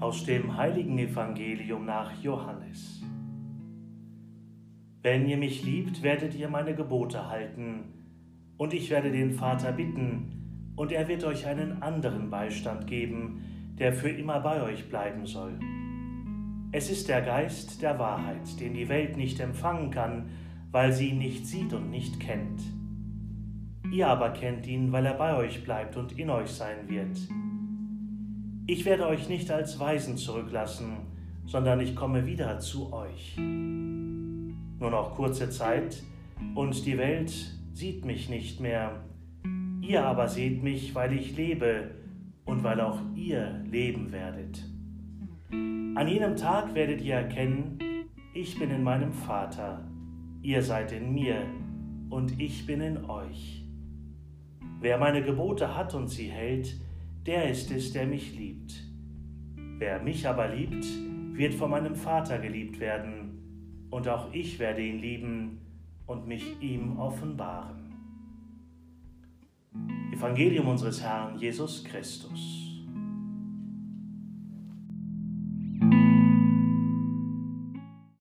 Aus dem heiligen Evangelium nach Johannes. Wenn ihr mich liebt, werdet ihr meine Gebote halten, und ich werde den Vater bitten, und er wird euch einen anderen Beistand geben, der für immer bei euch bleiben soll. Es ist der Geist der Wahrheit, den die Welt nicht empfangen kann, weil sie ihn nicht sieht und nicht kennt. Ihr aber kennt ihn, weil er bei euch bleibt und in euch sein wird. Ich werde euch nicht als Weisen zurücklassen, sondern ich komme wieder zu euch. Nur noch kurze Zeit, und die Welt sieht mich nicht mehr. Ihr aber seht mich, weil ich lebe und weil auch ihr leben werdet. An jenem Tag werdet ihr erkennen, ich bin in meinem Vater, ihr seid in mir und ich bin in euch. Wer meine Gebote hat und sie hält, der ist es, der mich liebt. Wer mich aber liebt, wird von meinem Vater geliebt werden, und auch ich werde ihn lieben und mich ihm offenbaren. Evangelium unseres Herrn Jesus Christus.